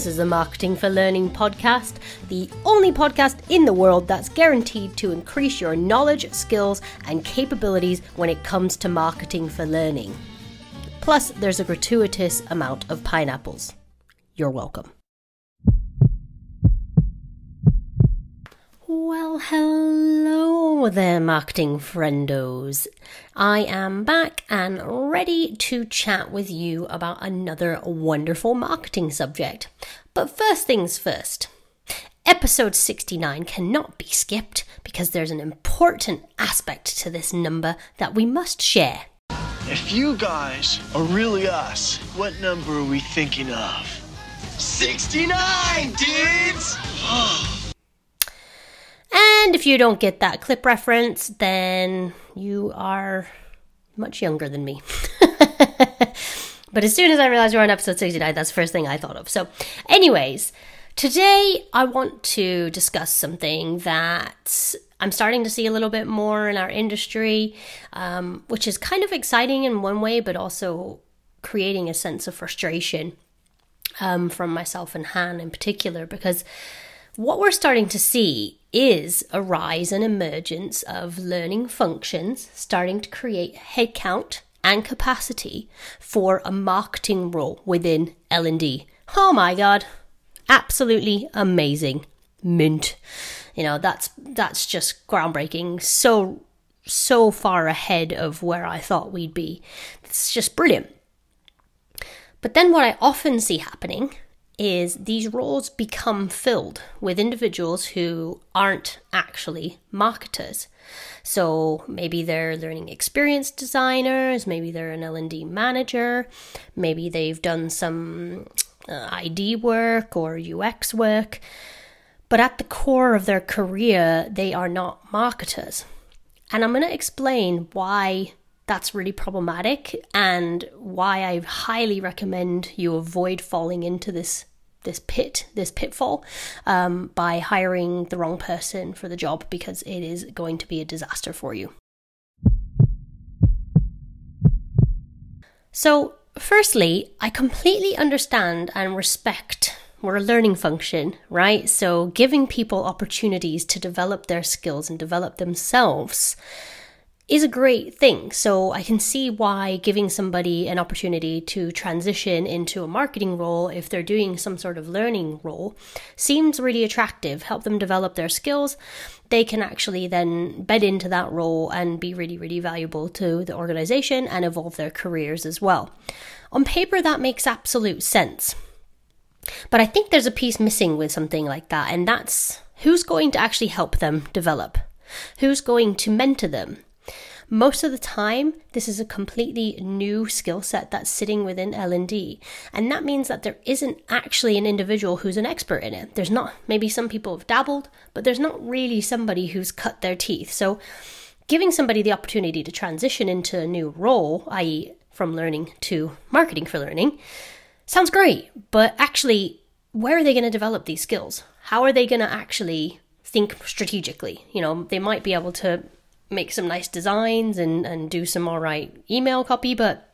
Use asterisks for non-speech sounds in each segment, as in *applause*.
This is the Marketing for Learning podcast, the only podcast in the world that's guaranteed to increase your knowledge, skills, and capabilities when it comes to marketing for learning. Plus, there's a gratuitous amount of pineapples. You're welcome. Well, hello there, marketing friendos. I am back and ready to chat with you about another wonderful marketing subject. But first things first. Episode 69 cannot be skipped because there's an important aspect to this number that we must share. If you guys are really us, what number are we thinking of? 69, dudes! *gasps* Oh. And if you don't get that clip reference, then you are much younger than me. *laughs* but as soon as I realized we're on episode 69, that's the first thing I thought of. So, anyways, today I want to discuss something that I'm starting to see a little bit more in our industry, um, which is kind of exciting in one way, but also creating a sense of frustration um, from myself and Han in particular, because what we're starting to see is a rise and emergence of learning functions starting to create headcount and capacity for a marketing role within L&D. Oh my god. Absolutely amazing. Mint. You know, that's that's just groundbreaking. So so far ahead of where I thought we'd be. It's just brilliant. But then what I often see happening is these roles become filled with individuals who aren't actually marketers. So maybe they're learning experience designers, maybe they're an L&D manager, maybe they've done some uh, ID work or UX work, but at the core of their career, they are not marketers. And I'm going to explain why that's really problematic and why I highly recommend you avoid falling into this this pit, this pitfall, um, by hiring the wrong person for the job because it is going to be a disaster for you. So, firstly, I completely understand and respect we're a learning function, right? So, giving people opportunities to develop their skills and develop themselves is a great thing. So I can see why giving somebody an opportunity to transition into a marketing role, if they're doing some sort of learning role, seems really attractive. Help them develop their skills. They can actually then bed into that role and be really, really valuable to the organization and evolve their careers as well. On paper, that makes absolute sense. But I think there's a piece missing with something like that, and that's who's going to actually help them develop? Who's going to mentor them? Most of the time, this is a completely new skill set that's sitting within L&D. And that means that there isn't actually an individual who's an expert in it. There's not, maybe some people have dabbled, but there's not really somebody who's cut their teeth. So giving somebody the opportunity to transition into a new role, i.e., from learning to marketing for learning, sounds great. But actually, where are they going to develop these skills? How are they going to actually think strategically? You know, they might be able to make some nice designs and, and do some all right email copy, but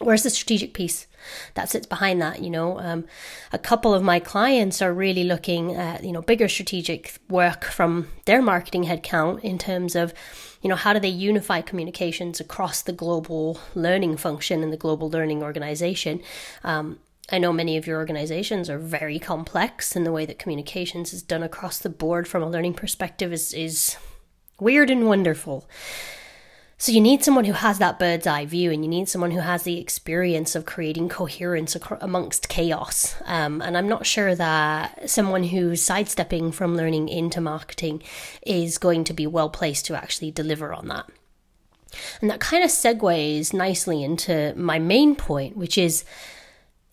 where's the strategic piece that sits behind that you know? Um, a couple of my clients are really looking at you know bigger strategic work from their marketing headcount in terms of you know how do they unify communications across the global learning function and the global learning organization? Um, I know many of your organizations are very complex, and the way that communications is done across the board from a learning perspective is is Weird and wonderful. So you need someone who has that bird's eye view, and you need someone who has the experience of creating coherence amongst chaos. Um, and I'm not sure that someone who's sidestepping from learning into marketing is going to be well placed to actually deliver on that. And that kind of segues nicely into my main point, which is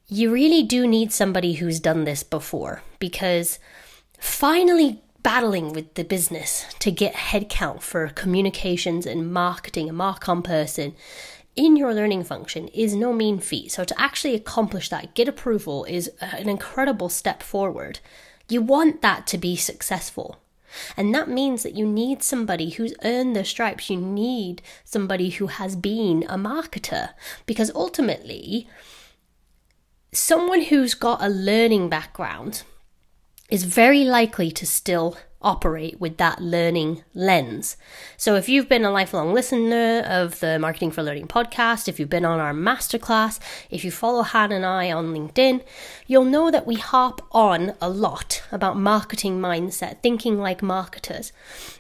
you really do need somebody who's done this before because finally battling with the business to get headcount for communications and marketing, a marcom person in your learning function is no mean feat. So to actually accomplish that, get approval is an incredible step forward. You want that to be successful. And that means that you need somebody who's earned their stripes. You need somebody who has been a marketer. Because ultimately, someone who's got a learning background is very likely to still operate with that learning lens. So, if you've been a lifelong listener of the Marketing for Learning podcast, if you've been on our masterclass, if you follow Han and I on LinkedIn, you'll know that we harp on a lot about marketing mindset, thinking like marketers.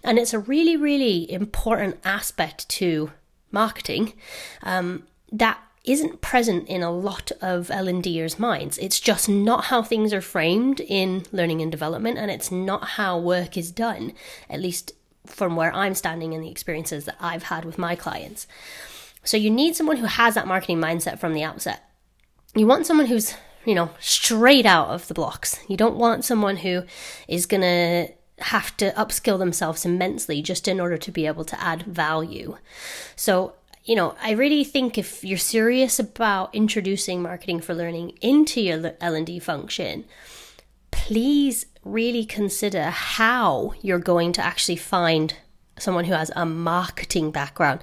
And it's a really, really important aspect to marketing um, that isn't present in a lot of L&Ders minds. It's just not how things are framed in learning and development and it's not how work is done, at least from where I'm standing and the experiences that I've had with my clients. So you need someone who has that marketing mindset from the outset. You want someone who's, you know, straight out of the blocks. You don't want someone who is going to have to upskill themselves immensely just in order to be able to add value. So you know, I really think if you're serious about introducing marketing for learning into your L&D function, please really consider how you're going to actually find someone who has a marketing background.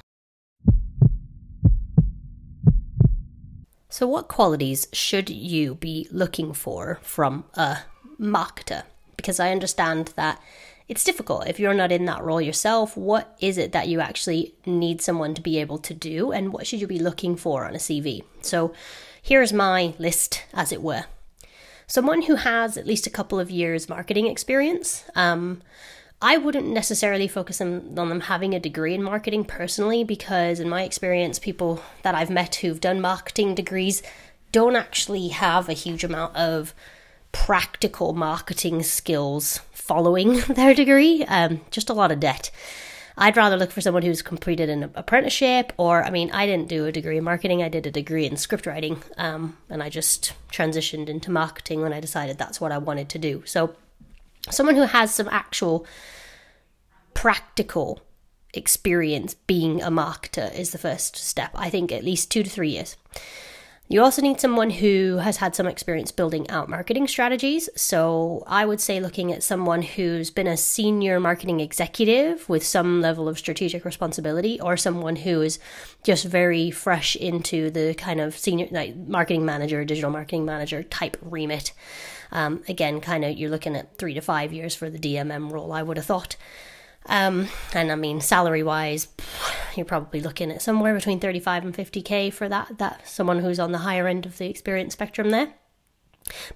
So, what qualities should you be looking for from a marketer? Because I understand that it's difficult if you're not in that role yourself. What is it that you actually need someone to be able to do, and what should you be looking for on a CV? So, here's my list, as it were. Someone who has at least a couple of years marketing experience. Um, I wouldn't necessarily focus on, on them having a degree in marketing personally, because in my experience, people that I've met who've done marketing degrees don't actually have a huge amount of practical marketing skills following *laughs* their degree, um, just a lot of debt. I'd rather look for someone who's completed an apprenticeship, or I mean, I didn't do a degree in marketing, I did a degree in script writing, um, and I just transitioned into marketing when I decided that's what I wanted to do. So, someone who has some actual practical experience being a marketer is the first step. I think at least two to three years. You also need someone who has had some experience building out marketing strategies. So I would say looking at someone who's been a senior marketing executive with some level of strategic responsibility, or someone who is just very fresh into the kind of senior like marketing manager, digital marketing manager type remit. Um, again, kind of you're looking at three to five years for the DMM role, I would have thought. Um, and I mean, salary wise, you're probably looking at somewhere between 35 and 50k for that. That someone who's on the higher end of the experience spectrum there.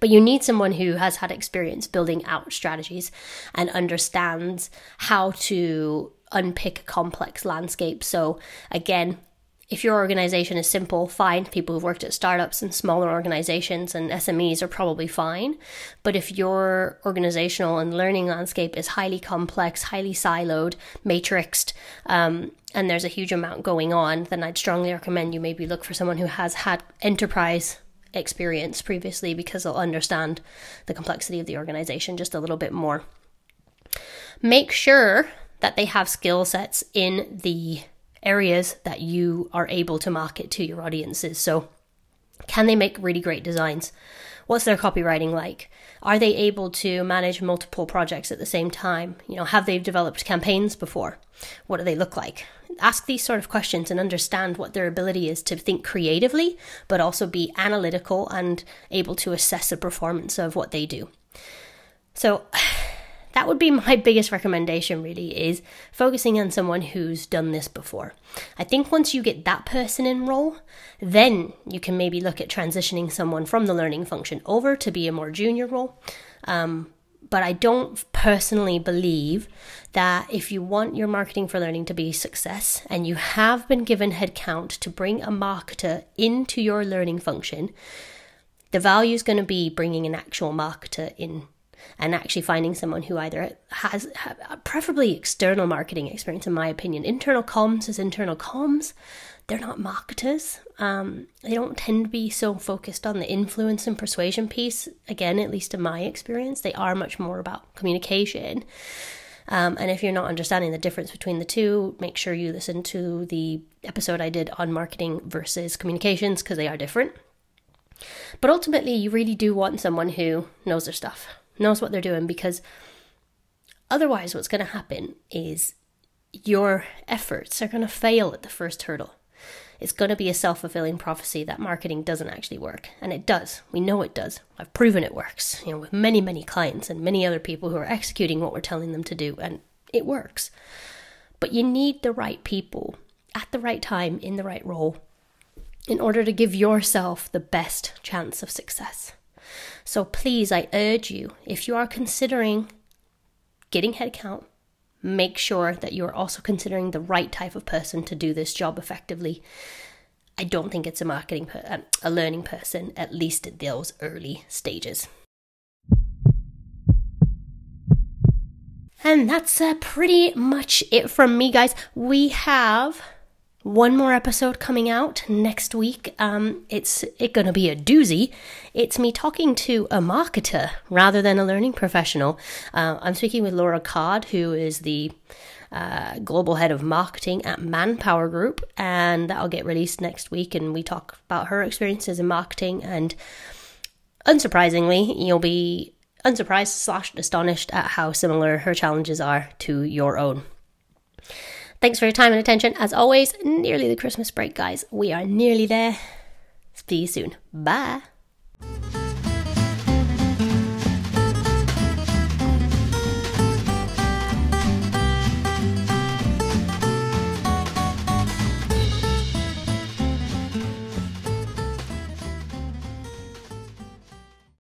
But you need someone who has had experience building out strategies and understands how to unpick a complex landscape. So, again, if your organization is simple, fine. People who've worked at startups and smaller organizations and SMEs are probably fine. But if your organizational and learning landscape is highly complex, highly siloed, matrixed, um, and there's a huge amount going on, then I'd strongly recommend you maybe look for someone who has had enterprise experience previously because they'll understand the complexity of the organization just a little bit more. Make sure that they have skill sets in the areas that you are able to market to your audiences. So, can they make really great designs? What's their copywriting like? Are they able to manage multiple projects at the same time? You know, have they developed campaigns before? What do they look like? Ask these sort of questions and understand what their ability is to think creatively, but also be analytical and able to assess the performance of what they do. So, that would be *laughs* my biggest recommendation really is focusing on someone who's done this before. I think once you get that person in role then you can maybe look at transitioning someone from the learning function over to be a more junior role. Um, but I don't personally believe that if you want your marketing for learning to be success and you have been given headcount to bring a marketer into your learning function, the value is going to be bringing an actual marketer in and actually finding someone who either has preferably external marketing experience in my opinion. Internal comms is internal comms. They're not marketers. Um, they don't tend to be so focused on the influence and persuasion piece again at least in my experience. They are much more about communication. Um, and if you're not understanding the difference between the two, make sure you listen to the episode I did on marketing versus communications because they are different. But ultimately, you really do want someone who knows their stuff knows what they're doing because otherwise, what's going to happen is your efforts are going to fail at the first hurdle. it's going to be a self fulfilling prophecy that marketing doesn't actually work. And it does. We know it does. I've proven it works, you know, with many, many clients and many other people who are executing what we're telling them to do. And it works. But you need the right people at the right time in the right role in order to give yourself the best chance of success. So please, I urge you, if you are considering getting headcount, make sure that you are also considering the right type of person to do this job effectively. I don't think it's a marketing, per- uh, a learning person, at least at those early stages. And that's uh, pretty much it from me, guys. We have one more episode coming out next week. Um, it's it gonna be a doozy. It's me talking to a marketer rather than a learning professional. Uh, I'm speaking with Laura Card, who is the uh, global head of marketing at Manpower Group, and that'll get released next week. And we talk about her experiences in marketing, and unsurprisingly, you'll be unsurprised slash astonished at how similar her challenges are to your own. Thanks for your time and attention. As always, nearly the Christmas break, guys. We are nearly there. See you soon. Bye.